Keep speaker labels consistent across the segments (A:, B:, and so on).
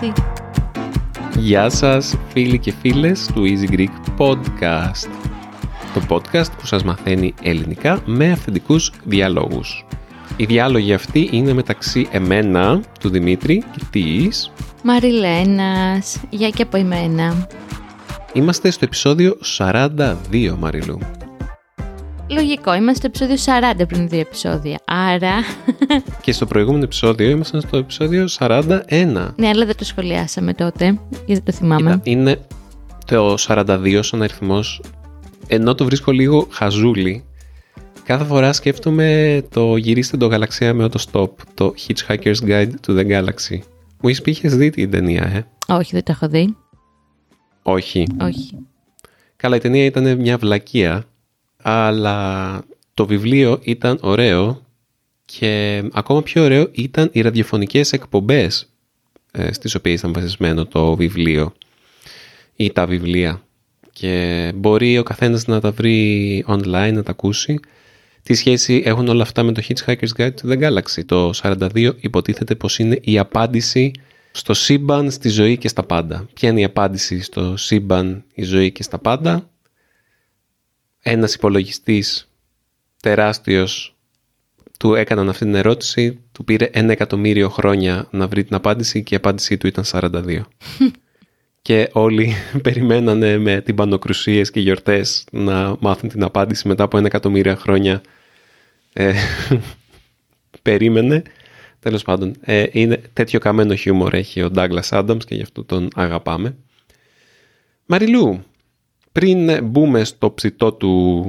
A: Έλα, ξεκίνησε εσύ.
B: Γεια σας φίλοι και φίλες του Easy Greek Podcast. Το podcast που σας μαθαίνει ελληνικά με αυθεντικούς διαλόγους. Οι διάλογοι αυτοί είναι μεταξύ εμένα, του Δημήτρη και της...
A: Μαριλένας, για και από εμένα.
B: Είμαστε στο επεισόδιο 42, Μαριλού.
A: Λογικό, είμαστε στο επεισόδιο 40 πριν δύο επεισόδια. Άρα.
B: Και στο προηγούμενο επεισόδιο ήμασταν στο επεισόδιο 41.
A: ναι, αλλά δεν το σχολιάσαμε τότε, γιατί δεν το θυμάμαι.
B: Κοίτα, είναι το 42 σαν αριθμός, ενώ το βρίσκω λίγο χαζούλι. Κάθε φορά σκέφτομαι το γυρίστε το γαλαξία με stop, το Hitchhiker's Guide to the Galaxy. Μου είσαι πει είχες δει την ταινία, ε;
A: Όχι, δεν το έχω δει.
B: Όχι.
A: Όχι.
B: Καλά, η ταινία ήταν μια βλακεία, αλλά το βιβλίο ήταν ωραίο και ακόμα πιο ωραίο ήταν οι ραδιοφωνικές εκπομπές ε, στις οποίες ήταν βασισμένο το βιβλίο ή τα βιβλία και μπορεί ο καθένας να τα βρει online, να τα ακούσει. Τι σχέση έχουν όλα αυτά με το Hitchhiker's Guide to the Galaxy. Το 42 υποτίθεται πως είναι η απάντηση στο σύμπαν, στη ζωή και στα πάντα. Ποια είναι η απάντηση στο σύμπαν, η ζωή και στα πάντα; Ένας υπολογιστής τεράστιος του έκαναν αυτή την ερώτηση, του πήρε ένα εκατομμύριο χρόνια να βρει την απάντηση και η απάντησή του ήταν 42. και όλοι περιμένανε με τυμπανοκρουσίες και γιορτές να μάθουν την απάντηση μετά από ένα εκατομμύριο χρόνια. Ε, περίμενε. Τέλος πάντων, ε, είναι τέτοιο καμένο χιούμορ έχει ο Douglas Adams και γι' αυτό τον αγαπάμε. Μαριλού, πριν μπούμε στο ψητό του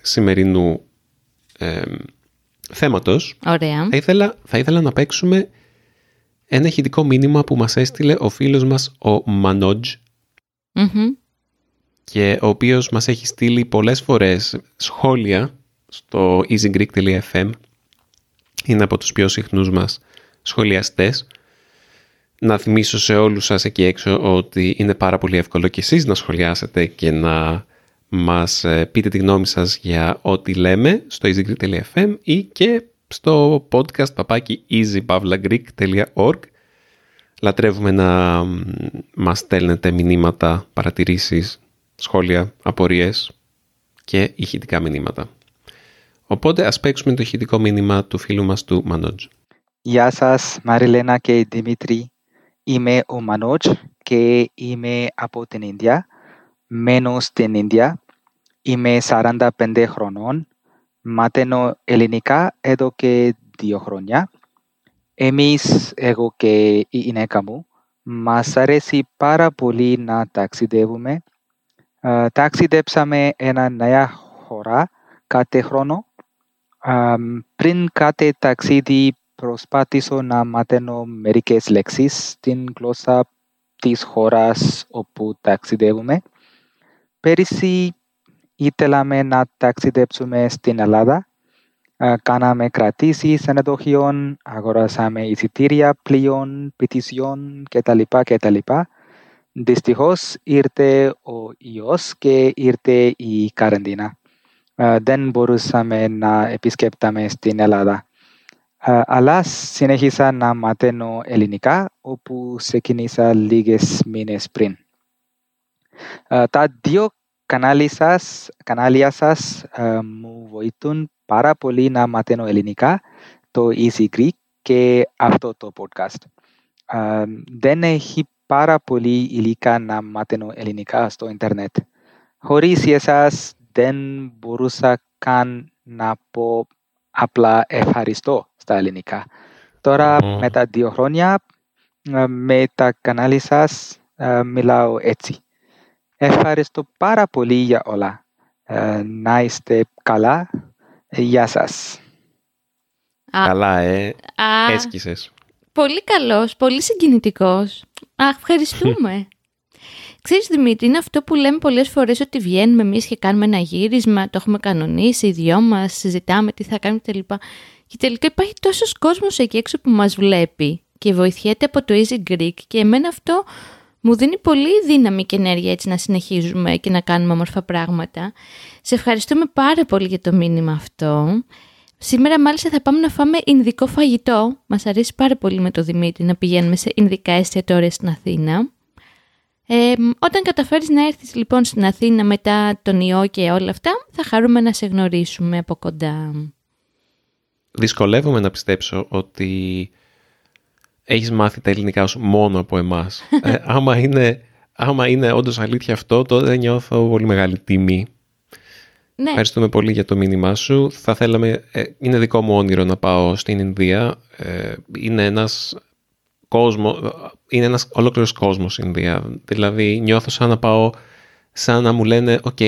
B: σημερινού ε, θέματος,
A: Ωραία.
B: θα ήθελα, θα ήθελα να παίξουμε ένα ηχητικό μήνυμα που μας έστειλε ο φίλος μας ο Μανότζ
A: Μμμ.
B: και ο οποίος μας έχει στείλει πολλές φορές σχόλια στο easygreek.fm είναι από τους πιο συχνούς μας σχολιαστές να θυμίσω σε όλους σας εκεί έξω ότι είναι πάρα πολύ εύκολο και εσείς να σχολιάσετε και να μας ε, πείτε τη γνώμη σας για ό,τι λέμε στο easygreek.fm ή και στο podcast παπάκι easypavlagreek.org Λατρεύουμε να μ, μας στέλνετε μηνύματα, παρατηρήσεις, σχόλια, απορίες και ηχητικά μηνύματα. Οπότε ας παίξουμε το ηχητικό μήνυμα του φίλου μας του Μανότζ.
C: Γεια σας, Μαριλένα και Δημήτρη. Είμαι ο Μανότζ και είμαι από την Ινδία. Μένω στην Ινδία. Είμαι 45 χρονών. Μαθαίνω ελληνικά εδώ και δύο χρόνια. Εμείς, εγώ και η γυναίκα μου, μας αρέσει πάρα πολύ να ταξιδεύουμε. Ε, ταξιδέψαμε ένα νέα χώρα κάθε χρόνο. Αμ, πριν κάθε ταξίδι προσπάθησα να μαθαίνω μερικές λέξεις στην γλώσσα της χώρας όπου ταξιδεύουμε. Πέρυσι ήθελαμε να ταξιδέψουμε στην Ελλάδα. Α, Κάναμε κρατήσεις ενεδοχείων, αγοράσαμε εισιτήρια πλοίων, πτήσεων κτλ. κτλ. Δυστυχώς ήρθε ο ιός και ήρθε η καραντίνα. Α, Δεν μπορούσαμε να επισκέπταμε στην Ελλάδα. Α, Αλλά συνέχισα να μαθαίνω ελληνικά, όπου ξεκίνησα λίγες μήνες πριν. Α, Τα δύο κανάλια σας, κανάλια σας α, μου βοηθούν πάρα πολύ να μαθαίνω ελληνικά, το Easy Greek και αυτό το podcast. Α, Δεν έχει πάρα πολύ υλικά να μαθαίνω ελληνικά στο ίντερνετ. Χωρίς εσάς δεν μπορούσα καν να πω απλά ευχαριστώ στα ελληνικά. Τώρα
B: Μμμ.
C: μετά δύο χρόνια α, με τα κανάλια σας α, μιλάω έτσι. Ευχαριστώ πάρα πολύ για όλα. Ε, Να είστε καλά. Ε, Γεια σας.
A: Α,
B: Καλά, ε.
A: α,
B: Έσκησες.
A: πολύ καλός, πολύ συγκινητικός. Αχ, ευχαριστούμε. Ξέρεις Δημήτρη, είναι αυτό που λέμε πολλές φορές ότι βγαίνουμε εμείς και κάνουμε ένα γύρισμα, το έχουμε κανονίσει, οι δυο μας, συζητάμε τι θα κάνουμε κτλ. Και τελικά υπάρχει τόσος κόσμος εκεί έξω που μας βλέπει και βοηθιέται από το Easy Greek και εμένα αυτό μου δίνει πολύ δύναμη και ενέργεια έτσι να συνεχίζουμε και να κάνουμε όμορφα πράγματα. Σε ευχαριστούμε πάρα πολύ για το μήνυμα αυτό. Σήμερα μάλιστα θα πάμε να φάμε Ινδικό φαγητό. Μας αρέσει πάρα πολύ με το Δημήτρη να πηγαίνουμε σε Ινδικά εστιατόρια στην Αθήνα. Ε, όταν καταφέρεις να έρθεις λοιπόν στην Αθήνα μετά τον ιό και όλα αυτά, θα χαρούμε να σε γνωρίσουμε από κοντά.
B: Δυσκολεύομαι να πιστέψω ότι έχεις μάθει τα ελληνικά σου μόνο από εμάς. ε, άμα είναι, άμα είναι όντως αλήθεια αυτό, τότε νιώθω πολύ μεγάλη τιμή.
A: Ναι,
B: Ευχαριστούμε πολύ για το μήνυμά σου. Θα θέλαμε, ε, είναι δικό μου όνειρο να πάω στην Ινδία. Ε, είναι ένας κόσμο, είναι ένας ολόκληρος κόσμος η Ινδία. Δηλαδή νιώθω σαν να πάω, σαν να μου λένε «ΟΚ,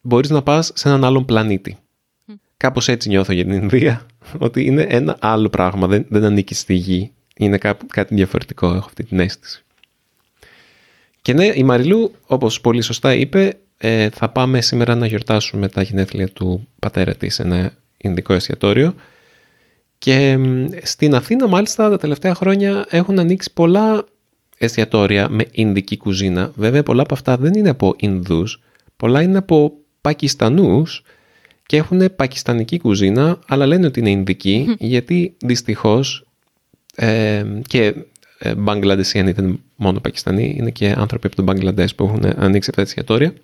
B: μπορείς να πας σε έναν άλλον πλανήτη». Κάπως έτσι νιώθω για την Ινδία, ότι είναι ένα άλλο πράγμα, δεν, δεν ανήκει στη γη. Είναι κά, κάτι διαφορετικό, έχω αυτή την αίσθηση. Και ναι, η Μαριλού, όπως πολύ σωστά είπε, ε, θα πάμε σήμερα να γιορτάσουμε τα γενέθλια του πατέρα της σε ένα Ινδικό εστιατόριο. Και μ, στην Αθήνα μάλιστα τα τελευταία χρόνια έχουν ανοίξει πολλά εστιατόρια με Ινδική κουζίνα. Βέβαια πολλά από αυτά δεν είναι από Ινδούς, πολλά είναι από Πακιστανούς και έχουν πακιστανική κουζίνα, αλλά λένε ότι είναι Ινδική, γιατί δυστυχώς ε, και ε, Μπαγκλαντεσιανοί δεν είναι μόνο Πακιστανοί, είναι και άνθρωποι από τον Μπαγκλαντές που έχουν ανοίξει αυτά τα εστιατόρια.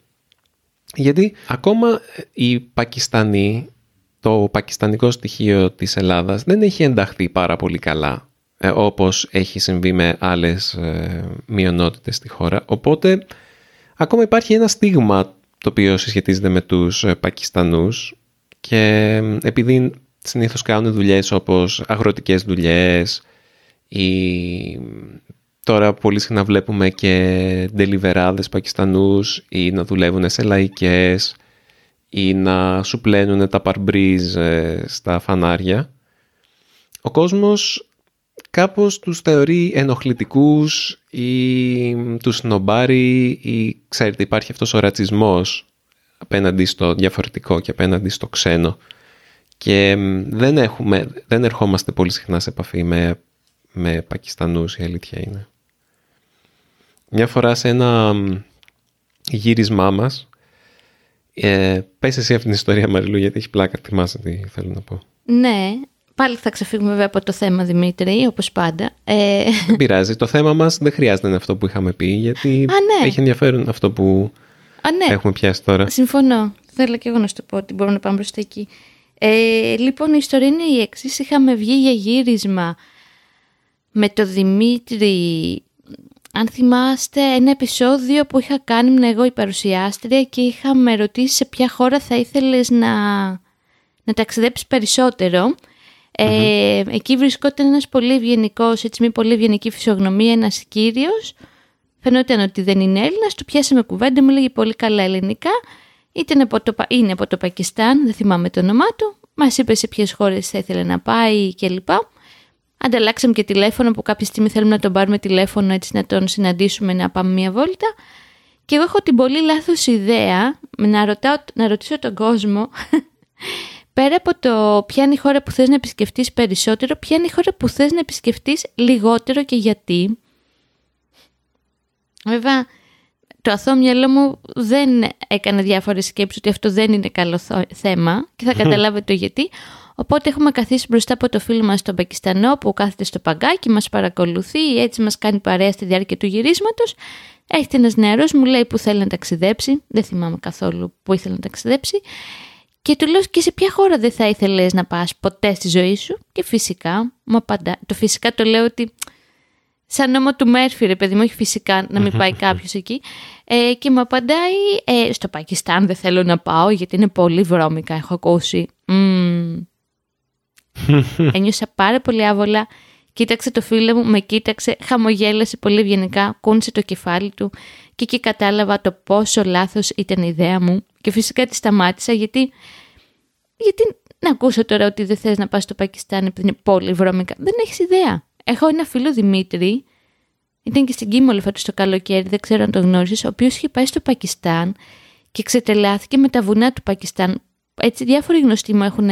B: Γιατί ακόμα οι Πακιστανοί, το πακιστανικό στοιχείο της Ελλάδας δεν έχει ενταχθεί πάρα πολύ καλά ε, όπως έχει συμβεί με άλλες ε, μειονότητες στη χώρα. Οπότε ακόμα υπάρχει ένα στίγμα το οποίο συσχετίζεται με τους ε, Πακιστανούς και ε, επειδή συνήθως κάνουν δουλειές όπως αγροτικές δουλειές ή τώρα πολύ συχνά βλέπουμε και ντελιβεράδες Πακιστανούς ή να δουλεύουν σε λαϊκές ή να σου πλένουν τα παρμπρίζ ε, στα φανάρια. Ο κόσμος κάπως τους θεωρεί ενοχλητικούς ή τους σνομπάρει ή ξέρετε υπάρχει αυτός ο ρατσισμός απέναντι στο διαφορετικό και απέναντι στο ξένο και μ, δεν, έχουμε, δεν ερχόμαστε πολύ συχνά σε επαφή με, με Πακιστανούς η αλήθεια είναι. Μια φορά σε ένα μ, γύρισμά μας ε, πες εσύ αυτήν την ιστορία Μαριλού γιατί έχει πλάκα θυμάσαι τι θέλω να πω.
A: ναι. Πάλι θα ξεφύγουμε βέβαια από το θέμα Δημήτρη, όπως πάντα. Ε,
B: Δεν πειράζει. Το θέμα μας δεν χρειάζεται να είναι αυτό που είχαμε πει γιατί
A: Α, ναι.
B: έχει ενδιαφέρον αυτό που
A: α, ναι.
B: έχουμε πιάσει τώρα.
A: Συμφωνώ. Θέλω και εγώ να σου το πω ότι μπορούμε να πάμε μπροστά εκεί. Ε, λοιπόν, η ιστορία είναι η εξής. Είχαμε βγει για γύρισμα με το Δημήτρη. Αν θυμάστε, ένα επεισόδιο που είχα κάνει ήμουν εγώ η παρουσιάστρια και είχαμε ρωτήσει σε ποια χώρα θα ήθελες να, να ταξιδέψεις περισσότερο. Ε, εκεί βρισκόταν ένας πολύ ευγενικός, έτσι μια πολύ ευγενική φυσιογνωμία, ένας κύριος. Φαινόταν ότι δεν είναι Έλληνας, του πιάσαμε κουβέντα, μου λέγει πολύ καλά ελληνικά. Ήταν από το, Πα- είναι από το Πακιστάν, δεν θυμάμαι το όνομά του. Μας είπε σε ποιες χώρες θα ήθελε να πάει κλπ. Ανταλλάξαμε και τηλέφωνο που κάποια στιγμή θέλουμε να τον πάρουμε τηλέφωνο έτσι να τον συναντήσουμε να πάμε μια βόλτα. Και εγώ έχω την πολύ λάθος ιδέα να, ρωτάω, να ρωτήσω τον κόσμο πέρα από το ποια είναι η χώρα που θες να επισκεφτείς περισσότερο, ποια είναι η χώρα που θες να επισκεφτείς λιγότερο και γιατί. Βέβαια, το αθώο μυαλό μου δεν έκανε διάφορες σκέψεις ότι αυτό δεν είναι καλό θο- θέμα και θα καταλάβετε το γιατί. Οπότε έχουμε καθίσει μπροστά από το φίλο μας τον Πακιστανό που κάθεται στο παγκάκι, μας παρακολουθεί, έτσι μας κάνει παρέα στη διάρκεια του γυρίσματος. Έρχεται ένας νεαρός, μου λέει που θέλει να ταξιδέψει, δεν θυμάμαι καθόλου που ήθελε να ταξιδέψει. Και του λέω και σε ποια χώρα δεν θα ήθελες να πας ποτέ στη ζωή σου; Και φυσικά μου απαντά. Το φυσικά το λέω ότι σαν νόμο του Μέρφυ, ρε παιδί μου, όχι φυσικά να μην πάει κάποιος εκεί. Ε, και μου απαντάει, ε, στο Πακιστάν δεν θέλω να πάω γιατί είναι πολύ βρώμικα, έχω ακούσει. Μμμ. Ένιωσα πάρα πολύ άβολα. Κοίταξε το φίλο μου, με κοίταξε, χαμογέλασε πολύ ευγενικά, κούνησε το κεφάλι του και εκεί κατάλαβα το πόσο λάθος ήταν η ιδέα μου και φυσικά τη σταμάτησα γιατί, γιατί να ακούσω τώρα ότι δεν θες να πας στο Πακιστάν επειδή είναι πολύ βρώμικα. Δεν έχεις ιδέα. Έχω ένα φίλο Δημήτρη, ήταν και στην Κίμολη φέτος το καλοκαίρι, δεν ξέρω αν το γνώρισες, ο οποίος είχε πάει στο Πακιστάν και ξετελάθηκε με τα βουνά του Πακιστάν. Έτσι διάφοροι γνωστοί μου έχουν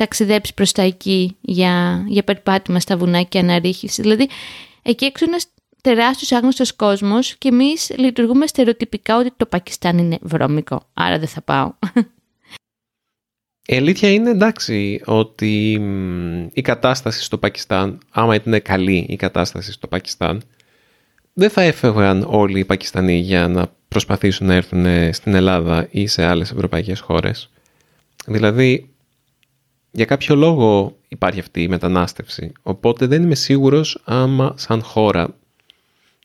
A: ταξιδέψεις προς τα εκεί για, για περπάτημα στα βουνά και αναρρίχηση. Δηλαδή, εκεί έξω είναι ένας τεράστιος άγνωστος κόσμος και εμείς λειτουργούμε στερεοτυπικά ότι το Πακιστάν είναι βρώμικο, άρα δεν θα πάω.
B: Η αλήθεια είναι εντάξει ότι η κατάσταση στο Πακιστάν, άμα ήταν καλή η κατάσταση στο Πακιστάν, δεν θα έφευγαν όλοι οι Πακιστανοί για να προσπαθήσουν να έρθουν στην Ελλάδα ή σε άλλες ευρωπαϊκές χώρες. Δηλαδή, για κάποιο λόγο υπάρχει αυτή η μετανάστευση. Οπότε δεν είμαι σίγουρος άμα σαν χώρα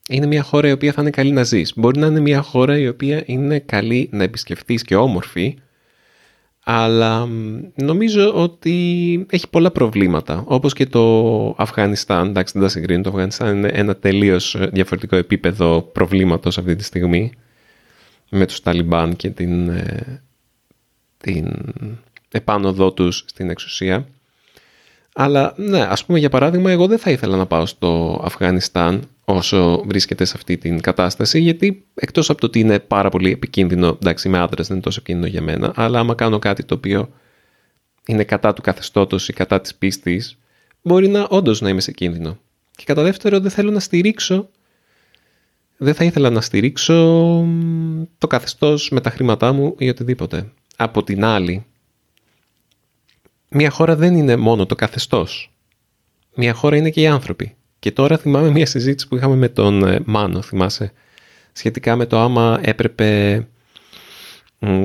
B: είναι μια χώρα η οποία θα είναι καλή να ζεις. Μπορεί να είναι μια χώρα η οποία είναι καλή να επισκεφθείς και όμορφη, αλλά νομίζω ότι έχει πολλά προβλήματα. Όπως και το Αφγανιστάν, εντάξει δεν τα συγκρίνω, το Αφγανιστάν είναι ένα τελείως διαφορετικό επίπεδο προβλήματος αυτή τη στιγμή με τους Ταλιμπάν και την, ε, την επάνωδό τους στην εξουσία. Αλλά ναι, ας πούμε για παράδειγμα εγώ δεν θα ήθελα να πάω στο Αφγανιστάν όσο βρίσκεται σε αυτή την κατάσταση γιατί εκτός από το ότι είναι πάρα πολύ επικίνδυνο, εντάξει είμαι άντρας δεν είναι τόσο επικίνδυνο για μένα, αλλά άμα κάνω κάτι το οποίο είναι κατά του καθεστώτος ή κατά της πίστης μπορεί να όντως να είμαι σε κίνδυνο. Και κατά δεύτερο δεν θέλω να στηρίξω δεν θα ήθελα να στηρίξω το καθεστώς με τα χρήματά μου ή οτιδήποτε. Από την άλλη, μια χώρα δεν είναι μόνο το καθεστώς. Μια χώρα είναι και οι άνθρωποι. Και τώρα θυμάμαι μια συζήτηση που είχαμε με τον ε, Μάνο, θυμάσαι, σχετικά με το άμα έπρεπε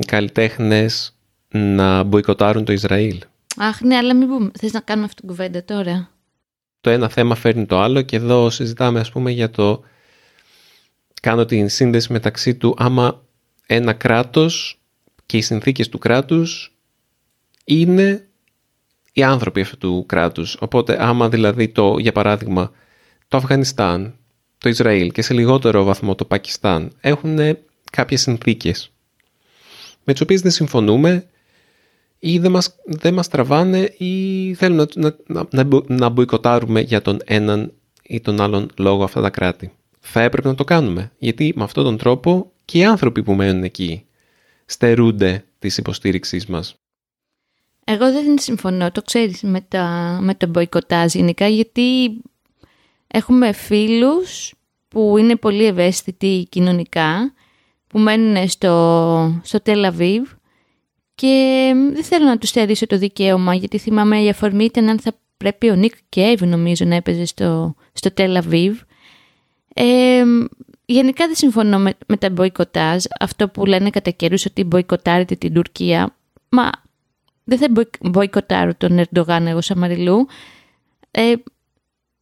B: καλλιτέχνες να μποϊκοτάρουν το Ισραήλ.
A: Αχ, ναι, αλλά μην πούμε. Θες να κάνουμε αυτή την κουβέντα τώρα;
B: Το ένα θέμα φέρνει το άλλο και εδώ συζητάμε ας πούμε για το κάνω την σύνδεση μεταξύ του άμα ένα κράτος και οι συνθήκες του κράτους είναι οι άνθρωποι αυτού του κράτους. Οπότε άμα δηλαδή το, για παράδειγμα, το Αφγανιστάν, το Ισραήλ και σε λιγότερο βαθμό το Πακιστάν έχουν κάποιες συνθήκες με τις οποίες δεν συμφωνούμε ή δεν μας, δεν μας τραβάνε ή θέλουν να, να, να, να μποϊκοτάρουμε για τον έναν ή τον άλλον λόγο αυτά τα κράτη. Θα έπρεπε να το κάνουμε, γιατί με αυτόν τον τρόπο και οι άνθρωποι που μένουν εκεί στερούνται της υποστήριξής μας.
A: Εγώ δεν συμφωνώ, το ξέρεις, με, τα, με το μποϊκοτάζ γενικά, γιατί έχουμε φίλους που είναι πολύ ευαίσθητοι κοινωνικά, που μένουν στο, στο Τελαβίβ και δεν θέλω να τους στερήσω το δικαίωμα, γιατί θυμάμαι η αφορμή ήταν αν θα πρέπει ο Νίκ Κέιβ νομίζω να έπαιζε στο, στο Τελαβίβ. Ε, γενικά δεν συμφωνώ με, με τα μποϊκοτάζ, αυτό που λένε κατά καιρούς ότι μποϊκοτάρετε την Τουρκία. Μα δεν θα μποϊκοτάρω τον Ερντογάν εγώ σαν Μαριλού. Ε,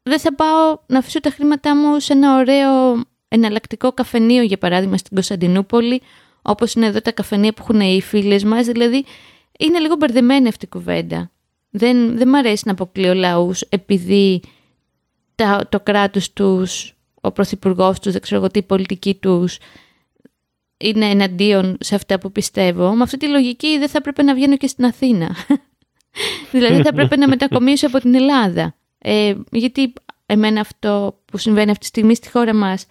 A: δεν θα πάω να αφήσω τα χρήματά μου σε ένα ωραίο εναλλακτικό καφενείο, για παράδειγμα, στην Κωνσταντινούπολη, όπως είναι εδώ τα καφενεία που έχουν οι φίλες μας. Δηλαδή, είναι λίγο μπερδεμένη αυτή η κουβέντα. Δεν, δεν μ' αρέσει να αποκλείω λαούς επειδή τα, το κράτος τους, ο πρωθυπουργός τους, δεν ξέρω εγώ τι, η πολιτική τους είναι εναντίον σε αυτά που πιστεύω, με αυτή τη λογική δεν θα έπρεπε να βγαίνω και στην Αθήνα. δηλαδή θα έπρεπε να μετακομίσω από την Ελλάδα. Ε, γιατί εμένα αυτό που συμβαίνει αυτή τη στιγμή στη χώρα μας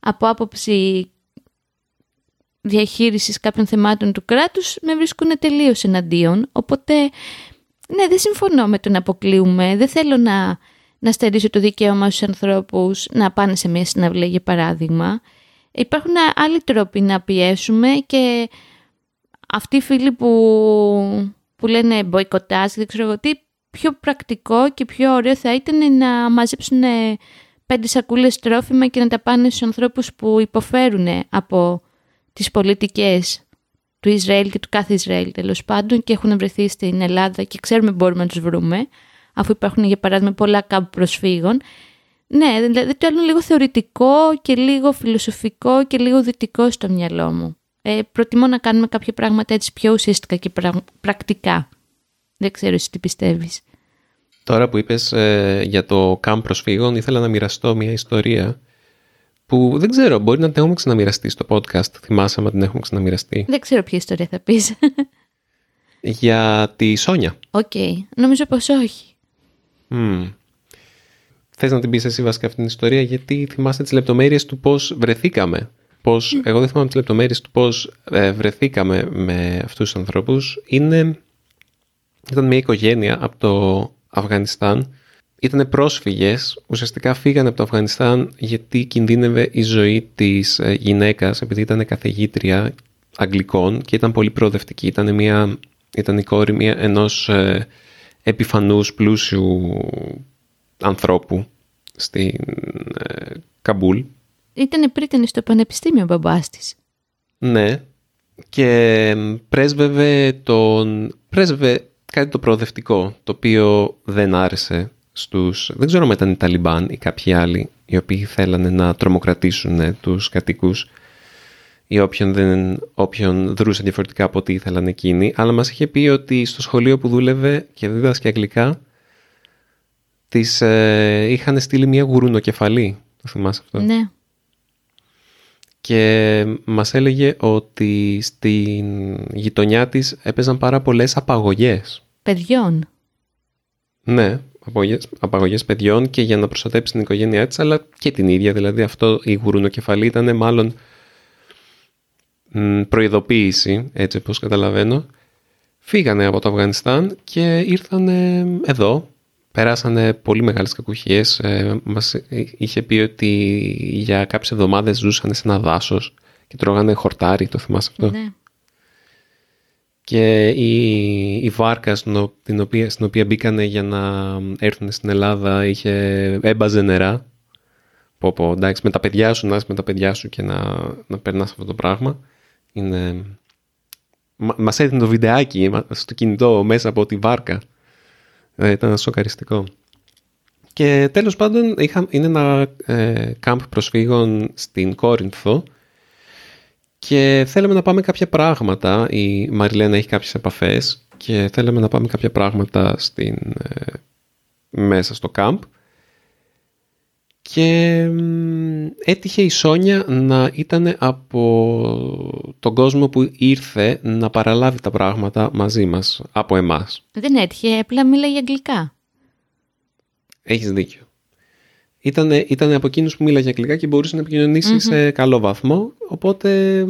A: από άποψη διαχείρισης κάποιων θεμάτων του κράτους με βρίσκουν τελείως εναντίον. Οπότε, ναι, δεν συμφωνώ με το να αποκλείουμε. Δεν θέλω να, να στερήσω το δικαίωμα στους ανθρώπους να πάνε σε μια συναυλία, για παράδειγμα. Υπάρχουν άλλοι τρόποι να πιέσουμε και αυτοί οι φίλοι που, που λένε μποϊκοτάζ, δεν ξέρω εγώ τι, πιο πρακτικό και πιο ωραίο θα ήταν να μαζέψουν πέντε σακούλες τρόφιμα και να τα πάνε στους ανθρώπους που υποφέρουν από τις πολιτικές του Ισραήλ και του κάθε Ισραήλ τέλος πάντων και έχουν βρεθεί στην Ελλάδα και ξέρουμε μπορούμε να τους βρούμε αφού υπάρχουν για παράδειγμα πολλά κάμπου προσφύγων ναι, δηλαδή το είναι λίγο θεωρητικό και λίγο φιλοσοφικό και λίγο δυτικό στο μυαλό μου. Ε, προτιμώ να κάνουμε κάποια πράγματα έτσι πιο ουσιαστικά και πρακτικά. Δεν ξέρω εσύ τι πιστεύεις.
B: Τώρα που είπες ε, για το κάμπ προσφύγων, ήθελα να μοιραστώ μια ιστορία που δεν ξέρω, μπορεί να την έχουμε ξαναμοιραστεί στο podcast. Θυμάσαι αν την έχουμε ξαναμοιραστεί.
A: Δεν ξέρω ποια ιστορία θα πεις.
B: για τη Σόνια.
A: OK, okay. νομίζω πως όχι.
B: Mm. Θες να την πεις εσύ βασικά αυτήν την ιστορία γιατί θυμάσαι τις λεπτομέρειες του πώς βρεθήκαμε. Πώς, Εγώ δεν θυμάμαι τις λεπτομέρειες του πώς ε, βρεθήκαμε με αυτούς τους ανθρώπους. Είναι, ήταν μια οικογένεια από το Αφγανιστάν. Ήταν πρόσφυγες, ουσιαστικά φύγανε από το Αφγανιστάν γιατί κινδύνευε η ζωή της ε, γυναίκας επειδή ήταν καθηγήτρια Αγγλικών και ήταν πολύ προοδευτική. Ήταν μια Ήταν η κόρη μια, ενός ε, επιφανούς πλούσιου ανθρώπου στην ε, Καμπούλ.
A: Ήταν πριν στο πανεπιστήμιο ο μπαμπάς της.
B: Ναι. Και πρέσβευε, τον, πρέσβευε κάτι το προοδευτικό, το οποίο δεν άρεσε στους... Δεν ξέρω αν ήταν οι Ταλιμπάν ή κάποιοι άλλοι οι οποίοι θέλανε να τρομοκρατήσουν τους κατοίκους ή όποιον, δεν, όποιον δρούσε διαφορετικά από ό,τι ήθελαν εκείνοι, αλλά μας είχε πει ότι στο σχολείο που δούλευε και δίδασκε αγγλικά, της ε, είχαν στείλει μια γουρουνοκεφαλή. Το θυμάσαι αυτό;
A: Ναι.
B: Και μας έλεγε ότι στην γειτονιά της έπαιζαν πάρα πολλές απαγωγές.
A: Παιδιών.
B: Ναι, απαγωγές, απαγωγές παιδιών και για να προστατέψει την οικογένειά της, αλλά και την ίδια. Δηλαδή αυτό η γουρουνοκεφαλή ήταν μάλλον προειδοποίηση, έτσι όπως καταλαβαίνω. Φύγανε από το Αφγανιστάν και ήρθαν εδώ. Περάσανε πολύ μεγάλες κακουχίες. Ε, μας είχε πει ότι για κάποιες εβδομάδες ζούσαν σε ένα δάσος και τρώγανε χορτάρι, το θυμάσαι αυτό;
A: Ναι.
B: Και η, η βάρκα στην οποία, στην οποία μπήκανε για να έρθουν στην Ελλάδα είχε, έμπαζε νερά. Πω πω, εντάξει, με τα παιδιά σου, να είσαι με τα παιδιά σου και να, να περνάς αυτό το πράγμα. Είναι... Μα, μας έδινε το βιντεάκι στο κινητό μέσα από τη βάρκα. Ε, ήταν σοκαριστικό. Και τέλος πάντων είχα, είναι ένα ε, κάμπ προσφύγων στην Κόρινθο και θέλαμε να πάμε κάποια πράγματα. Η Μαριλένα έχει κάποιες επαφές και θέλαμε να πάμε κάποια πράγματα στην, ε, μέσα στο κάμπ. Και έτυχε η Σόνια να ήταν από τον κόσμο που ήρθε να παραλάβει τα πράγματα μαζί μας, από εμάς.
A: Δεν έτυχε, απλά μίλαγε αγγλικά.
B: Έχεις δίκιο. Ήτανε, ήτανε από εκείνους που μίλαγε αγγλικά και μπορούσε να επικοινωνησει σε καλό βαθμό, οπότε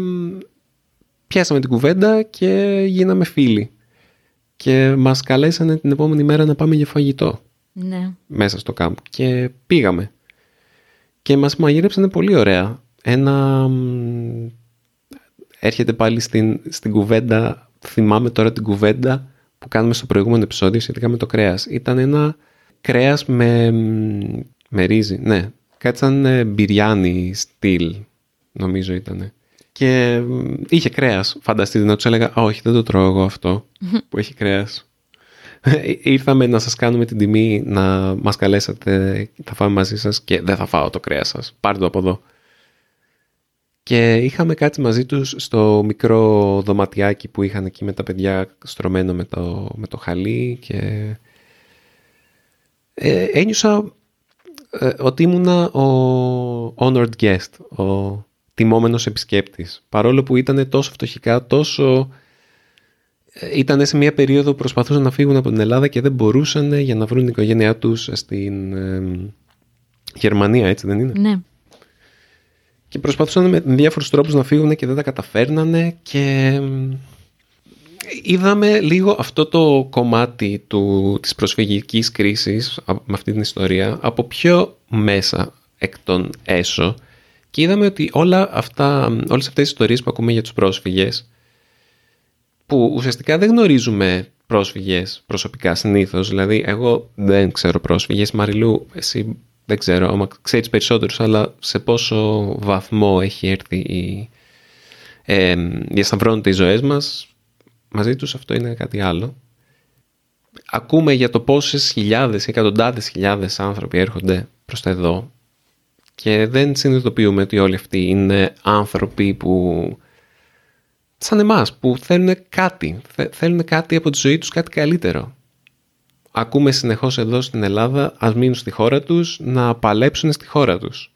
B: πιάσαμε την κουβέντα και γίναμε φίλοι. Και μας καλέσανε την επόμενη μέρα να πάμε για φαγητό.
A: Ναι.
B: Μέσα στο κάμπ. Και πήγαμε και μας μαγείρεψαν πολύ ωραία. Ένα... Έρχεται πάλι στην, στην κουβέντα, θυμάμαι τώρα την κουβέντα που κάνουμε στο προηγούμενο επεισόδιο σχετικά με το κρέας. Ήταν ένα κρέας με, με ρύζι, ναι. Κάτι σαν ε, μπιριάνι στυλ, νομίζω ήταν. Και είχε κρέας. Φανταστείτε να τους έλεγα, όχι δεν το τρώω εγώ αυτό που έχει κρέας. Ήρθαμε να σας κάνουμε την τιμή να μας καλέσατε, θα φάμε μαζί σας και δεν θα φάω το κρέας σας. Πάρτε το από εδώ. Και είχαμε κάτι μαζί τους στο μικρό δωματιάκι που είχαν εκεί με τα παιδιά στρωμένο με το, με το χαλί και ε, ένιωσα ε, ότι ήμουνα ο honored guest, ο τιμόμενος επισκέπτης. Παρόλο που ήταν τόσο φτωχικά, τόσο ήταν σε μια περίοδο που προσπαθούσαν να φύγουν από την Ελλάδα και δεν μπορούσαν για να βρουν την οικογένειά τους στην Γερμανία, έτσι δεν είναι;
A: Ναι.
B: Και προσπαθούσαν με διάφορους τρόπους να φύγουν και δεν τα καταφέρνανε και είδαμε λίγο αυτό το κομμάτι του, της προσφυγικής κρίσης με αυτή την ιστορία από πιο μέσα εκ των έσω και είδαμε ότι όλα αυτά, όλες αυτές τις ιστορίες που ακούμε για τους πρόσφυγες που ουσιαστικά δεν γνωρίζουμε πρόσφυγες προσωπικά συνήθως. Δηλαδή, εγώ δεν ξέρω πρόσφυγες. Μαριλού, εσύ δεν ξέρω, άμα ξέρεις περισσότερους, αλλά σε πόσο βαθμό έχει έρθει η, ε, διασταυρώνονται οι ζωές μας, μαζί τους αυτό είναι κάτι άλλο. Ακούμε για το πόσες χιλιάδες, εκατοντάδες χιλιάδες άνθρωποι έρχονται προς τα εδώ και δεν συνειδητοποιούμε ότι όλοι αυτοί είναι άνθρωποι που σαν εμάς που θέλουν κάτι, θέλουν κάτι από τη ζωή τους, κάτι καλύτερο. Ακούμε συνεχώς εδώ στην Ελλάδα, ας μείνουν στη χώρα τους, να παλέψουν στη χώρα τους.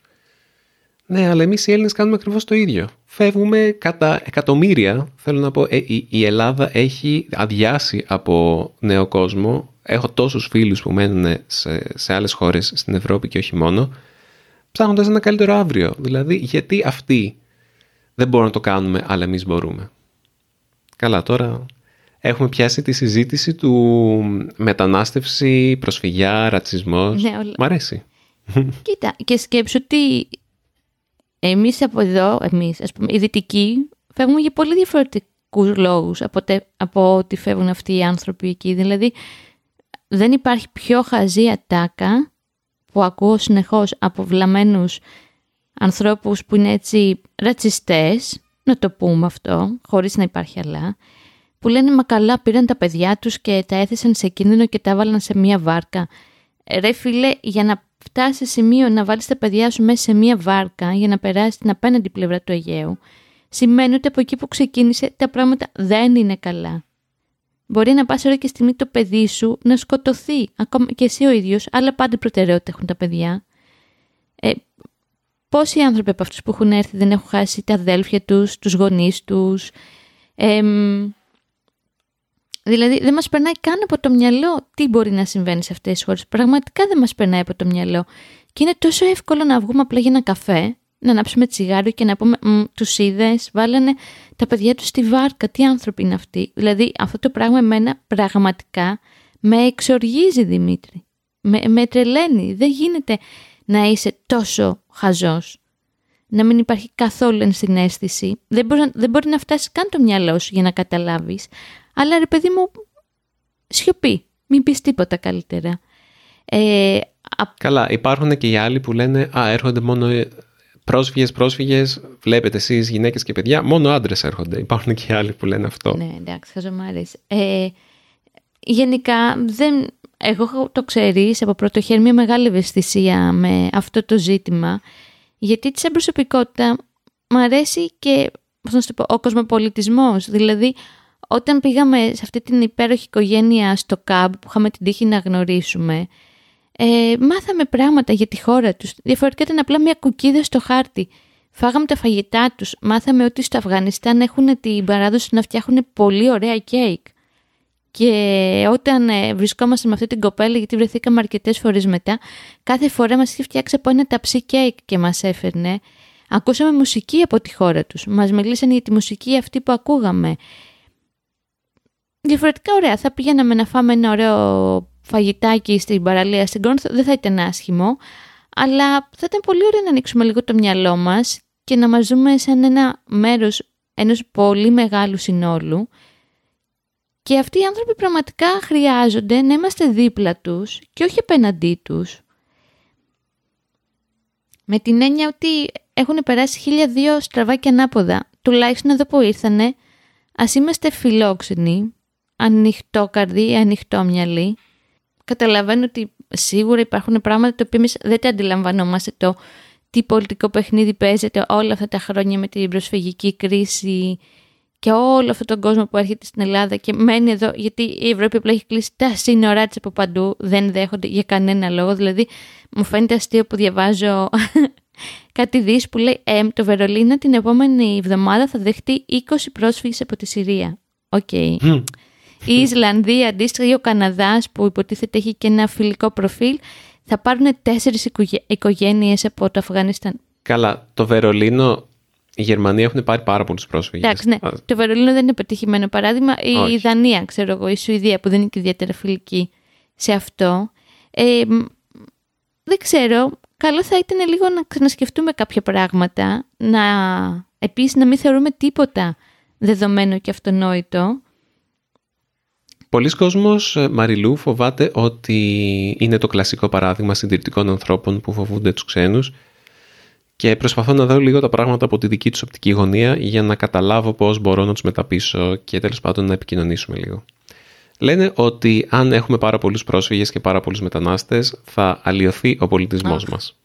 B: Ναι, αλλά εμείς οι Έλληνες κάνουμε ακριβώς το ίδιο. Φεύγουμε κατά εκατομμύρια, θέλω να πω, ε, η Ελλάδα έχει αδειάσει από νέο κόσμο. Έχω τόσους φίλους που μένουν σε, σε άλλες χώρες στην Ευρώπη και όχι μόνο, ψάχνοντας ένα καλύτερο αύριο. Δηλαδή, γιατί αυτοί δεν μπορούν να το κάνουμε, αλλά εμείς μπορούμε. Καλά, τώρα έχουμε πιάσει τη συζήτηση του μετανάστευση, προσφυγιά, ρατσισμός.
A: Ναι, όλα.
B: Μ' αρέσει.
A: Κοίτα, και σκέψου ότι εμείς από εδώ, εμείς, ας πούμε, οι δυτικοί, φεύγουμε για πολύ διαφορετικούς οικονομικούς λόγους από, από ότι φεύγουν αυτοί οι άνθρωποι εκεί. Δηλαδή δεν υπάρχει πιο χαζή ατάκα που ακούω συνεχώς από βλαμμένους ανθρώπους που είναι έτσι ρατσιστές, να το πούμε αυτό, χωρίς να υπάρχει αλλά, που λένε «Μα καλά πήραν τα παιδιά τους και τα έθεσαν σε κίνδυνο και τα έβαλαν σε μία βάρκα». Ρε φίλε, για να φτάσει σε σημείο να βάλεις τα παιδιά σου μέσα σε μία βάρκα για να περάσει την απέναντι πλευρά του Αιγαίου, σημαίνει ότι από εκεί που ξεκίνησε τα πράγματα δεν είναι καλά. Μπορεί να πας ώρα και στιγμή το παιδί σου να σκοτωθεί, ακόμα και εσύ ο ίδιος, αλλά πάντα προτεραιότητα έχουν τα παιδιά. Ε, πόσοι άνθρωποι από αυτούς που έχουν έρθει δεν έχουν χάσει τα αδέλφια τους, τους γονείς τους; Ε, δηλαδή δεν μας περνάει καν από το μυαλό τι μπορεί να συμβαίνει σε αυτές τις χώρες. Πραγματικά δεν μας περνάει από το μυαλό. Και είναι τόσο εύκολο να βγούμε απλά για ένα καφέ να ανάψουμε τσιγάρο και να πούμε τους είδες, βάλανε τα παιδιά τους στη βάρκα, τι άνθρωποι είναι αυτοί. Δηλαδή αυτό το πράγμα εμένα πραγματικά με εξοργίζει Δημήτρη. Με, με τρελαίνει. Δεν γίνεται να είσαι τόσο χαζός. Να μην υπάρχει καθόλου ενσυναίσθηση. Δεν μπορείς, δεν μπορεί να φτάσει καν το μυαλό σου για να καταλάβεις. Αλλά ρε παιδί μου, σιωπή. Μην πεις τίποτα καλύτερα. Ε,
B: Καλά, υπάρχουν και οι άλλοι που λένε «Α, έρχονται μόνο πρόσφυγες, πρόσφυγες, βλέπετε εσείς γυναίκες και παιδιά, μόνο άντρες έρχονται. Υπάρχουν και άλλοι που λένε αυτό.
A: Ναι, εντάξει, χαζομάρες. Ε, γενικά, δεν, εγώ το ξέρεις από πρώτο χέρι μια μεγάλη ευαισθησία με αυτό το ζήτημα, γιατί σαν προσωπικότητα μου αρέσει και πώς να πω, ο κοσμοπολιτισμός. Δηλαδή, όταν πήγαμε σε αυτή την υπέροχη οικογένεια στο ΚΑΜ που είχαμε την τύχη να γνωρίσουμε, ε, μάθαμε πράγματα για τη χώρα τους. Διαφορετικά ήταν απλά μια κουκίδα στο χάρτη. Φάγαμε τα φαγητά τους. Μάθαμε ότι στο Αφγανιστάν έχουν την παράδοση να φτιάχνουν πολύ ωραία κέικ. Και όταν ε, βρισκόμαστε με αυτή την κοπέλα, γιατί βρεθήκαμε αρκετές φορές μετά, κάθε φορά μας είχε φτιάξει από ένα ταψί κέικ και μας έφερνε. Ακούσαμε μουσική από τη χώρα τους. Μας μιλήσαν για τη μουσική αυτή που ακούγαμε. Διαφορετικά ωραία. Θα πήγαμε να φάμε ένα ωραίο φαγητάκι στην παραλία στην Κόρνθ δεν θα ήταν άσχημο, αλλά θα ήταν πολύ ωραίο να ανοίξουμε λίγο το μυαλό μας και να μας δούμε σαν ένα μέρος ενός πολύ μεγάλου συνόλου και αυτοί οι άνθρωποι πραγματικά χρειάζονται να είμαστε δίπλα τους και όχι απέναντί τους. Με την έννοια ότι έχουν περάσει χίλια δύο στραβά και ανάποδα. Τουλάχιστον εδώ που ήρθανε, ας είμαστε φιλόξενοι, ανοιχτόκαρδοι, ανοιχτόμυαλοι καταλαβαίνω ότι σίγουρα υπάρχουν πράγματα τα οποία εμείς δεν τα αντιλαμβανόμαστε το τι πολιτικό παιχνίδι παίζεται όλα αυτά τα χρόνια με την προσφυγική κρίση και όλο αυτόν τον κόσμο που έρχεται στην Ελλάδα και μένει εδώ, γιατί η Ευρώπη απλά έχει κλείσει τα σύνορά της από παντού, δεν δέχονται για κανένα λόγο. Δηλαδή, μου φαίνεται αστείο που διαβάζω κάτι δις που λέει ε, το Βερολίνο την επόμενη εβδομάδα θα δεχτεί 20 πρόσφυγες από τη Συρία. OK. Okay. Η Ισλανδία, αντίστοιχα ο Καναδάς που υποτίθεται έχει και ένα φιλικό προφίλ, θα πάρουν τέσσερις οικογένειες από το Αφγανιστάν.
B: Καλά, το Βερολίνο, η Γερμανία έχουν πάρει πάρα πολλούς πρόσφυγες.
A: Εντάξει, ναι. Το Βερολίνο δεν είναι πετυχημένο παράδειγμα. Η Δανία, ξέρω εγώ, η Σουηδία που δεν είναι και ιδιαίτερα φιλική σε αυτό. Ε, δεν ξέρω, καλό θα ήταν λίγο να ξανασκεφτούμε κάποια πράγματα, να επίσης να μην θεωρούμε τίποτα δεδομένο και αυτονόητο
B: Πολλοί κόσμος, ε, Μαριλού, φοβάται ότι είναι το κλασικό παράδειγμα συντηρητικών ανθρώπων που φοβούνται τους ξένους και προσπαθώ να δω λίγο τα πράγματα από τη δική τους οπτική γωνία για να καταλάβω πώς μπορώ να τους μεταπίσω και τέλος πάντων να επικοινωνήσουμε λίγο. Λένε ότι αν έχουμε πάρα πολλούς πρόσφυγες και πάρα πολλούς μετανάστες θα αλλοιωθεί ο πολιτισμός oh. μας.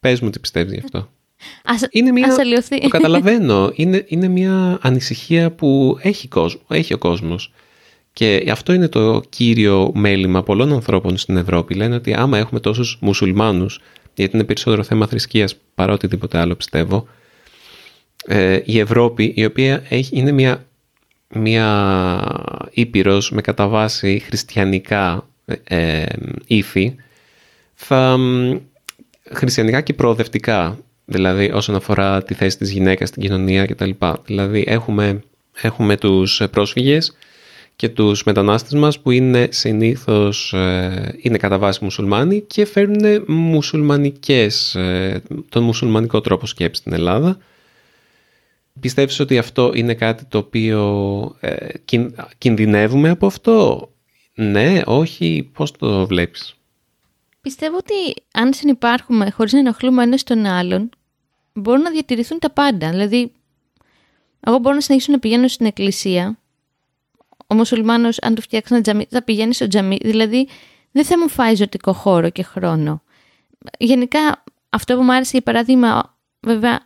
B: Πες μου τι πιστεύεις γι' αυτό.
A: Ας, είναι μια, αλλοιωθεί.
B: Το καταλαβαίνω. Είναι, είναι μια ανησυχία που έχει, κόσμο, έχει ο κόσμος. Και αυτό είναι το κύριο μέλημα πολλών ανθρώπων στην Ευρώπη. Λένε ότι άμα έχουμε τόσους μουσουλμάνους, γιατί είναι περισσότερο θέμα θρησκείας παρά οτιδήποτε άλλο πιστεύω, ε, η Ευρώπη, η οποία έχει, είναι μια, μια ήπειρος με κατά βάση χριστιανικά ε, ήθη, θα, χριστιανικά και προοδευτικά, δηλαδή όσον αφορά τη θέση της γυναίκας στην κοινωνία κτλ. Δηλαδή έχουμε, έχουμε τους πρόσφυγες και τους μετανάστες μας που είναι συνήθως ε, είναι κατά βάση μουσουλμάνοι και φέρνουν μουσουλμανικές, ε, τον μουσουλμανικό τρόπο σκέψη στην Ελλάδα Πιστεύεις ότι αυτό είναι κάτι το οποίο ε, κινδυνεύουμε από αυτό; Ναι, όχι, πώς το βλέπεις;
A: Πιστεύω ότι αν συνεπάρχουμε χωρίς να ενοχλούμε ένας τον άλλον, μπορούν να διατηρηθούν τα πάντα. Δηλαδή, εγώ μπορώ να συνεχίσω να πηγαίνω στην εκκλησία. Ο μουσουλμάνος, αν του φτιάξει ένα τζαμί, θα πηγαίνει στο τζαμί. Δηλαδή, δεν θα μου φάει ζωτικό χώρο και χρόνο. Γενικά, αυτό που μου άρεσε για παράδειγμα, βέβαια,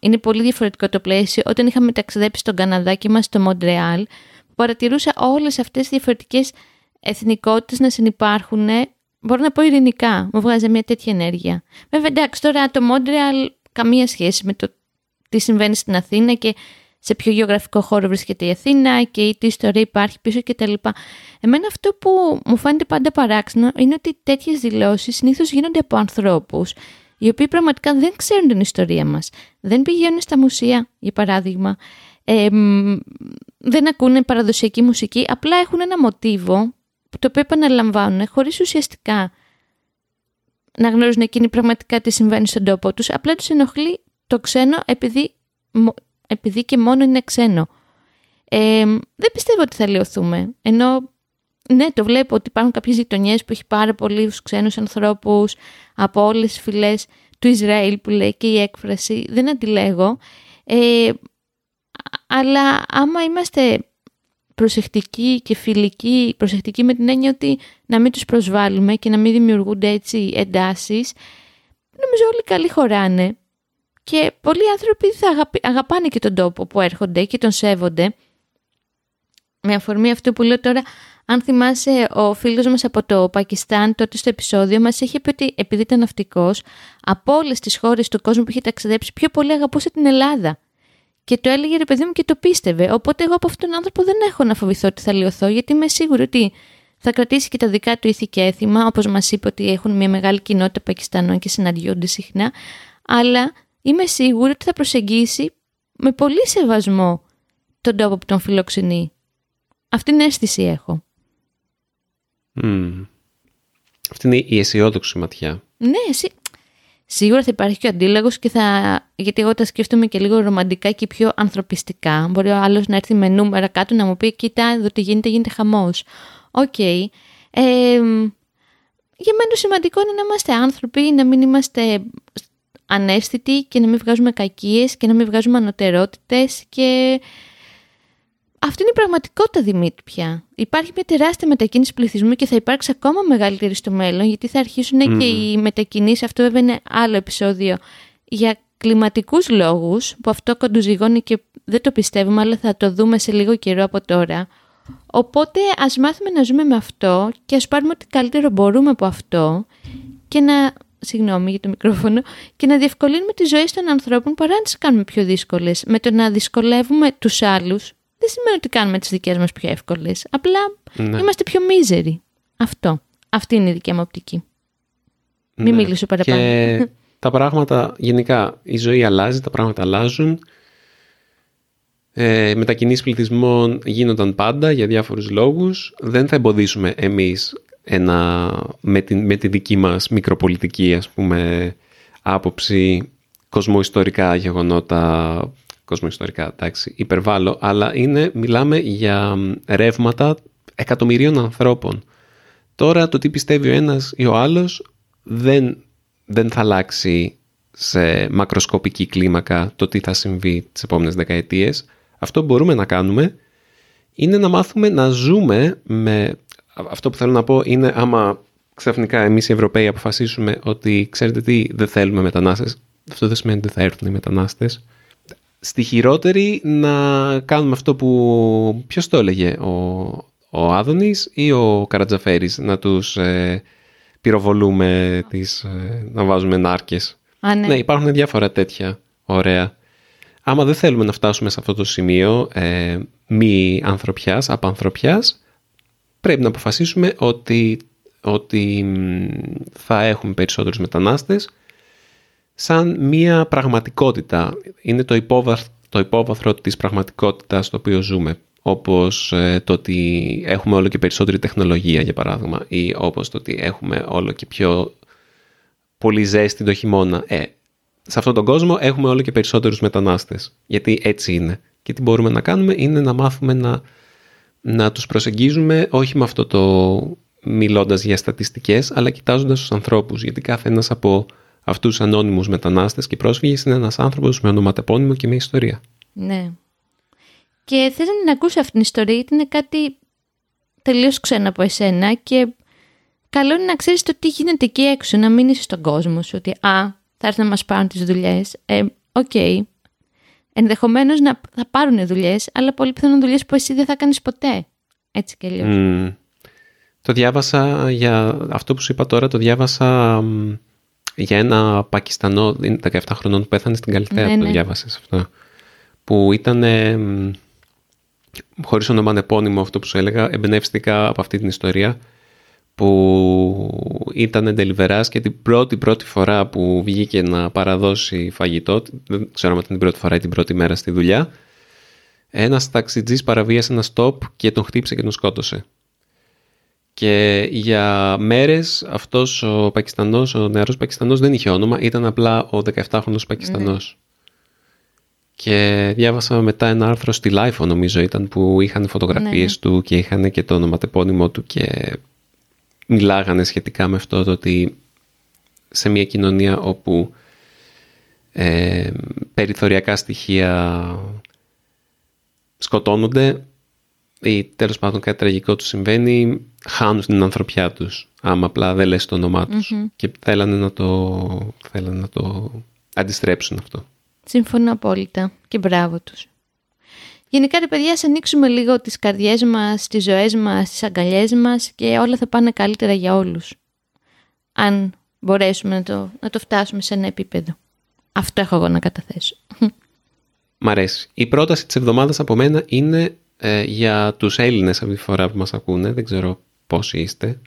A: είναι πολύ διαφορετικό το πλαίσιο. Όταν είχαμε ταξιδέψει στον Καναδά και είμαστε στο Μοντρεάλ, παρατηρούσα όλες αυτές τις διαφορετικές εθνικότητες να συνεπάρχουν, μπορώ να πω ειρηνικά, μου βγάζει μια τέτοια ενέργεια. Βέβαια, εντάξει, τώρα το Μόντρεαλ καμία σχέση με το τι συμβαίνει στην Αθήνα και σε ποιο γεωγραφικό χώρο βρίσκεται η Αθήνα και τι ιστορία υπάρχει πίσω κτλ. Εμένα αυτό που μου φαίνεται πάντα παράξενο είναι ότι τέτοιες δηλώσεις συνήθως γίνονται από ανθρώπους οι οποίοι πραγματικά δεν ξέρουν την ιστορία μας. Δεν πηγαίνουν στα μουσεία, για παράδειγμα, ε, δεν ακούνε παραδοσιακή μουσική, απλά έχουν ένα μοτίβο το οποίο επαναλαμβάνουν χωρίς ουσιαστικά να γνωρίζουν εκείνοι πραγματικά τι συμβαίνει στον τόπο τους, απλά τους ενοχλεί το ξένο επειδή, επειδή και μόνο είναι ξένο. Ε, δεν πιστεύω ότι θα λιωθούμε, ενώ ναι, το βλέπω ότι υπάρχουν κάποιες γειτονιές που έχει πάρα πολλούς ξένους ανθρώπους από όλες τις φυλές του Ισραήλ που λέει και η έκφραση, δεν αντιλέγω. Ε, αλλά άμα είμαστε προσεκτικοί και φιλικοί, προσεκτικοί με την έννοια ότι να μην τους προσβάλλουμε και να μην δημιουργούνται έτσι εντάσεις, νομίζω όλοι καλοί χωράνε. Και πολλοί άνθρωποι θα αγαπάνε και τον τόπο που έρχονται και τον σέβονται. Με αφορμή αυτό που λέω τώρα, αν θυμάσαι, ο φίλος μας από το Πακιστάν τότε στο επεισόδιο μας είχε πει ότι επειδή ήταν ναυτικός, από όλες τις χώρες του κόσμου που είχε ταξιδέψει, πιο πολύ αγαπούσε την Ελλάδα. Και το έλεγε ρε παιδί μου και το πίστευε. Οπότε εγώ από αυτόν τον άνθρωπο δεν έχω να φοβηθώ ότι θα λιωθώ, γιατί είμαι σίγουρη ότι θα κρατήσει και τα δικά του ήθη και έθιμα, όπως μας είπε ότι έχουν μια μεγάλη κοινότητα Πακιστανών και συναντιόνται συχνά, αλλά είμαι σίγουρη ότι θα προσεγγίσει με πολύ σεβασμό τον τόπο που τον φιλοξενεί. Αυτή την αίσθηση έχω.
B: Mm. Αυτή είναι η αισιόδοξη ματιά.
A: Ναι, εσύ... Σίγουρα θα υπάρχει και ο αντίλογος και θα... γιατί εγώ τα σκέφτομαι και λίγο ρομαντικά και πιο ανθρωπιστικά. Μπορεί ο άλλος να έρθει με νούμερα κάτω να μου πει «Κοίτα, εδώ τι γίνεται, γίνεται χαμός». OK. Okay. Ε, για μένα σημαντικό είναι να είμαστε άνθρωποι, να μην είμαστε ανέστητοι και να μην βγάζουμε κακίες και να μην βγάζουμε ανωτερότητες και αυτή είναι η πραγματικότητα, Δημήτρη, πια. Υπάρχει μια τεράστια μετακίνηση πληθυσμού και θα υπάρξει ακόμα μεγαλύτερη στο μέλλον, γιατί θα αρχίσουν και οι μετακινήσεις. Αυτό βέβαια είναι άλλο επεισόδιο. Για κλιματικούς λόγους, που αυτό κοντουζυγώνει και δεν το πιστεύουμε, αλλά θα το δούμε σε λίγο καιρό από τώρα. Οπότε ας μάθουμε να ζούμε με αυτό και ας πάρουμε ό,τι καλύτερο μπορούμε από αυτό και να, συγγνώμη για το μικρόφωνο, και να διευκολύνουμε τη ζωή των ανθρώπων παρά να τις κάνουμε πιο δύσκολες. Με το να δυσκολεύουμε τους άλλους, δεν σημαίνει ότι κάνουμε τις δικές μας πιο εύκολες. Απλά ναι. είμαστε πιο μίζεροι. Αυτό. Αυτή είναι η δική μου οπτική. Ναι. Μην μιλήσω παραπάνω.
B: Και τα πράγματα, γενικά, η ζωή αλλάζει, τα πράγματα αλλάζουν. Ε, μετακινήσεις πληθυσμών γίνονταν πάντα για διάφορους λόγους. Δεν θα εμποδίσουμε εμείς ένα, με, την, με τη δική μας μικροπολιτική ας πούμε, άποψη κοσμοϊστορικά γεγονότα κοσμοϊστορικά, εντάξει, υπερβάλλω, αλλά είναι, μιλάμε για ρεύματα εκατομμυρίων ανθρώπων. Τώρα το τι πιστεύει ο ένας ή ο άλλος δεν, δεν θα αλλάξει σε μακροσκοπική κλίμακα το τι θα συμβεί τις επόμενες δεκαετίες. Αυτό που μπορούμε να κάνουμε είναι να μάθουμε να ζούμε με... Αυτό που θέλω να πω είναι άμα ξαφνικά εμείς οι Ευρωπαίοι αποφασίσουμε ότι ξέρετε τι δεν θέλουμε μετανάστες, αυτό δεν σημαίνει ότι θα έρθουν οι μετανάστες στη χειρότερη να κάνουμε αυτό που... Ποιος το έλεγε, ο, ο Άδωνης ή ο Καρατζαφέρης, να τους ε, πυροβολούμε, τις, ε, να βάζουμε νάρκες.
A: Α, ναι.
B: ναι, υπάρχουν διάφορα τέτοια ωραία. Άμα δεν θέλουμε να φτάσουμε σε αυτό το σημείο ε, μη ανθρωπιάς, απανθρωπιάς, πρέπει να αποφασίσουμε ότι, ότι θα έχουμε περισσότερους μετανάστες σαν μία πραγματικότητα. Είναι το, υπόβαθρο, το υπόβαθρο της πραγματικότητας στο οποίο ζούμε. Όπως ε, το ότι έχουμε όλο και περισσότερη τεχνολογία για παράδειγμα ή όπως το ότι έχουμε όλο και πιο πολύ ζέστη το χειμώνα. Ε, σε αυτόν τον κόσμο έχουμε όλο και περισσότερους μετανάστες. Γιατί έτσι είναι. Και τι μπορούμε να κάνουμε είναι να μάθουμε να, να τους προσεγγίζουμε όχι με αυτό το μιλώντας για στατιστικές, αλλά κοιτάζοντας τους ανθρώπους. Γιατί κάθε ένας από αυτούς τους ανώνυμους μετανάστες και πρόσφυγες είναι ένας άνθρωπος με ονοματεπώνυμο και με ιστορία.
A: Ναι. Και θες να την ακούσει αυτήν την ιστορία γιατί είναι κάτι τελείως ξένο από εσένα και καλό είναι να ξέρεις το τι γίνεται εκεί έξω, να μην είσαι στον κόσμο σου, ότι α, θα έρθουν να μας πάρουν τις δουλειές. Ε, OK. Okay. Ενδεχομένως να θα πάρουν δουλειές, αλλά πολύ πιθανόν δουλειές που εσύ δεν θα κάνεις ποτέ. Έτσι και αλλιώς. Mm.
B: Το διάβασα για αυτό που σου είπα τώρα, το διάβασα για ένα Πακιστανό 17 χρονών που πέθανε στην Καλλιθέα, ναι, το ναι. διάβασες αυτό. Που ήταν, χωρίς όνομα επώνυμο αυτό που σου έλεγα, εμπνεύστηκα από αυτή την ιστορία που ήταν ντελιβεράς και την πρώτη πρώτη φορά που βγήκε να παραδώσει φαγητό, δεν ξέρω αν ήταν την πρώτη φορά ή την πρώτη μέρα στη δουλειά, ένας ταξιτζής παραβίασε ένα στόπ και τον χτύπησε και τον σκότωσε. Και για μέρες αυτός ο Πακιστανός, ο νεαρός Πακιστανός δεν είχε όνομα, ήταν απλά ο 17χρονος Πακιστανός. Ναι. Και διάβασα μετά ένα άρθρο στη Life νομίζω ήταν που είχαν φωτογραφίες ναι. του και είχαν και το ονοματεπώνυμό του και μιλάγανε σχετικά με αυτό το ότι σε μια κοινωνία όπου ε, περιθωριακά στοιχεία σκοτώνονται ή τέλος πάντων κάτι τραγικό τους συμβαίνει, χάνουν την ανθρωπιά τους, άμα απλά δεν λες το όνομά τους. Και θέλανε να το, θέλανε να το αντιστρέψουν αυτό.
A: Συμφωνώ απόλυτα και μπράβο τους. Γενικά, ρε παιδιά, ας ανοίξουμε λίγο τις καρδιές μας, τις ζωές μας, τις αγκαλιές μας και όλα θα πάνε καλύτερα για όλους. Αν μπορέσουμε να το, να το φτάσουμε σε ένα επίπεδο. Αυτό έχω εγώ να καταθέσω.
B: Μ' αρέσει. Η πρόταση της εβδομάδας από μένα είναι ε, για τους Έλληνες αυτή τη φορά που μας ακούνε. Δεν ξέρω πόσοι είστε.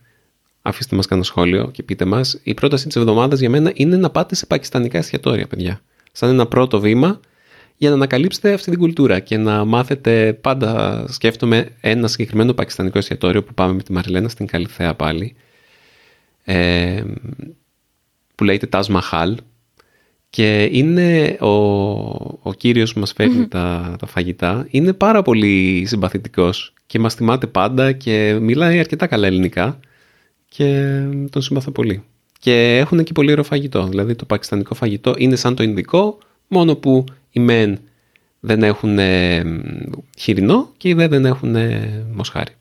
B: Αφήστε μας κανένα σχόλιο και πείτε μας. Η πρόταση της εβδομάδας για μένα είναι να πάτε σε πακιστανικά εστιατόρια, παιδιά. Σαν ένα πρώτο βήμα για να ανακαλύψετε αυτή την κουλτούρα και να μάθετε πάντα, σκέφτομαι, ένα συγκεκριμένο πακιστανικό εστιατόριο που πάμε με τη Μαριλένα στην Καλυθέα πάλι, ε, που λέγεται Taj Mahal και είναι ο, ο κύριος που μας φερνει τα, τα φαγητά, είναι πάρα πολύ συμπαθητικός και μας θυμάται πάντα και μιλάει αρκετά καλά ελληνικά και τον συμπαθώ πολύ. Και έχουν και πολύ ωραίο φαγητό, δηλαδή το πακιστανικό φαγητό είναι σαν το Ινδικό, μόνο που οι μεν δεν έχουν χοιρινό και οι δε δεν έχουν μοσχάρι.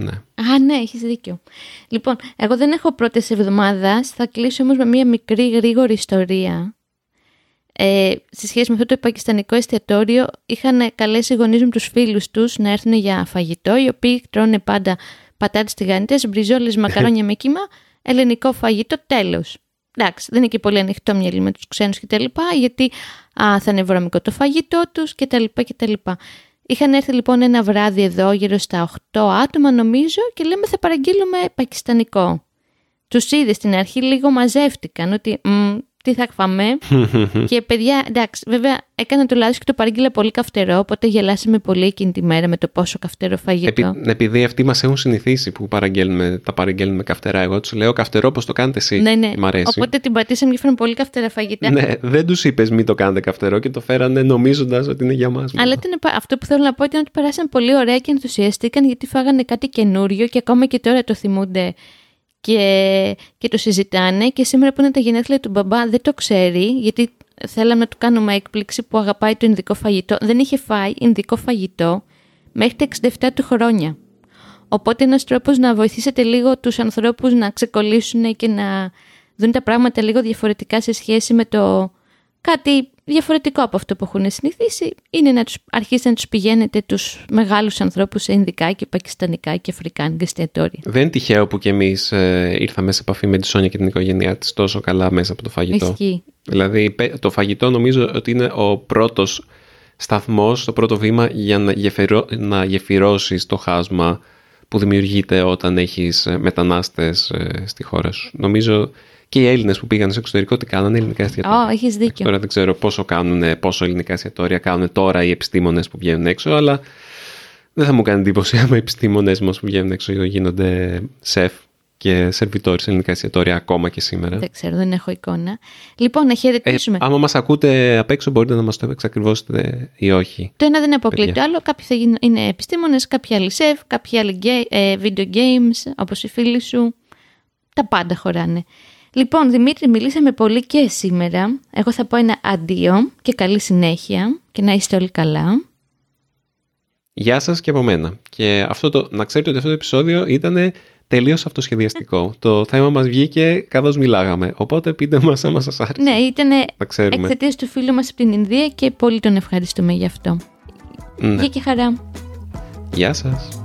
B: Ναι.
A: Α, ναι, έχεις δίκιο. Λοιπόν, εγώ δεν έχω πρώτες εβδομάδας, θα κλείσω όμως με μια μικρή γρήγορη ιστορία. Ε, σε σχέση με αυτό το πακιστανικό εστιατόριο είχαν καλέσει οι γονείς μου τους φίλους τους να έρθουν για φαγητό, οι οποίοι τρώνε πάντα πατάτες τηγανιτές, μπριζόλες, μακαρόνια με κύμα, ελληνικό φαγητό, τέλος εντάξει, δεν είναι και πολύ ανοιχτό μυαλί με τους ξένους και τα λοιπά, γιατί α, θα είναι βρωμικό το φαγητό τους και τα λοιπά και τα λοιπά. Είχαν έρθει λοιπόν ένα βράδυ εδώ γύρω στα 8 άτομα νομίζω και λέμε θα παραγγείλουμε πακιστανικό. Τους είδες στην αρχή λίγο μαζεύτηκαν ότι τι θα φάμε. και παιδιά, εντάξει, βέβαια έκανα το λάθος και το παρήγγειλα πολύ καυτερό, οπότε γελάσαμε πολύ εκείνη τη μέρα με το πόσο καυτερό φαγητό.
B: Επει, επειδή αυτοί μας έχουν συνηθίσει που παραγγέλνουμε, τα παραγγέλνουμε καυτερά, εγώ τους λέω καυτερό πώς το κάνετε εσύ;
A: Ναι, ναι. Μ' αρέσει. Οπότε την πατήσαμε και φέρνουν πολύ καυτερά φαγητά.
B: Ναι, δεν τους είπες μην το κάνετε καυτερό και το φέρανε νομίζοντας ότι είναι για μας.
A: Αλλά αυτό που θέλω να πω είναι ότι περάσαν πολύ ωραία και ενθουσιαστήκαν γιατί φάγανε κάτι καινούριο και ακόμα και τώρα το θυμούνται και, και το συζητάνε και σήμερα που είναι τα γενέθλια του μπαμπά δεν το ξέρει γιατί θέλαμε να του κάνουμε έκπληξη που αγαπάει το Ινδικό φαγητό. Δεν είχε φάει Ινδικό φαγητό μέχρι τα 67 του χρόνια. Οπότε ένας τρόπος να βοηθήσετε λίγο τους ανθρώπους να ξεκολλήσουν και να δουν τα πράγματα λίγο διαφορετικά σε σχέση με το κάτι διαφορετικό από αυτό που έχουν συνηθίσει είναι να τους, αρχίσετε να τους πηγαίνετε τους μεγάλους ανθρώπους σε Ινδικά και Πακιστανικά και Αφρικάνικα εστιατόρια.
B: Δεν είναι τυχαίο που κι εμείς ε, ήρθαμε σε επαφή με τη Σόνια και την οικογένειά της τόσο καλά μέσα από το φαγητό.
A: Ισχύει.
B: Δηλαδή το φαγητό νομίζω ότι είναι ο πρώτος σταθμός, το πρώτο βήμα για να, γεφυρώ, να γεφυρώσεις το χάσμα που δημιουργείται όταν έχεις ε, μετανάστες ε, στη χώρα σου. Νομίζω και οι Έλληνες που πήγαν στο εξωτερικό τι κάνανε ελληνικά εστιατόρια.
A: Oh, έχεις δίκιο.
B: Τώρα δεν ξέρω πόσο, κάνουν, πόσο ελληνικά εστιατόρια κάνουν τώρα οι επιστήμονες που βγαίνουν έξω, αλλά δεν θα μου κάνει εντύπωση άμα οι επιστήμονες μας που βγαίνουν έξω γίνονται σεφ και σερβιτόροι σε ελληνικά εστιατόρια ακόμα και σήμερα.
A: Δεν ξέρω, δεν έχω εικόνα. Λοιπόν, να
B: Ε,
A: χαιρετήσουμε.
B: άμα μας ακούτε απ' έξω μπορείτε να μας το εξακριβώσετε ή όχι.
A: Το ένα δεν αποκλείει
B: Παιδιά.
A: το άλλο. Κάποιοι θα γίνουν, είναι επιστήμονες, κάποιοι άλλοι σεφ, κάποιοι άλλοι γκέ- ε, video games, όπως οι φίλοι σου. Τα πάντα χωράνε. Λοιπόν, Δημήτρη, μιλήσαμε πολύ και σήμερα. Εγώ θα πω ένα αντίο και καλή συνέχεια και να είστε όλοι καλά.
B: Γεια σας και από μένα. Και αυτό το, να ξέρετε ότι αυτό το επεισόδιο ήταν τελείως αυτοσχεδιαστικό. το θέμα μας βγήκε καθώς μιλάγαμε. Οπότε πείτε μας άμα σας άρεσε.
A: Ναι, ήταν
B: Να ξέρουμε.
A: εξαιτίας του φίλου μας από την Ινδία και πολύ τον ευχαριστούμε γι' αυτό.
B: Ναι.
A: Γεια και χαρά.
B: Γεια σας.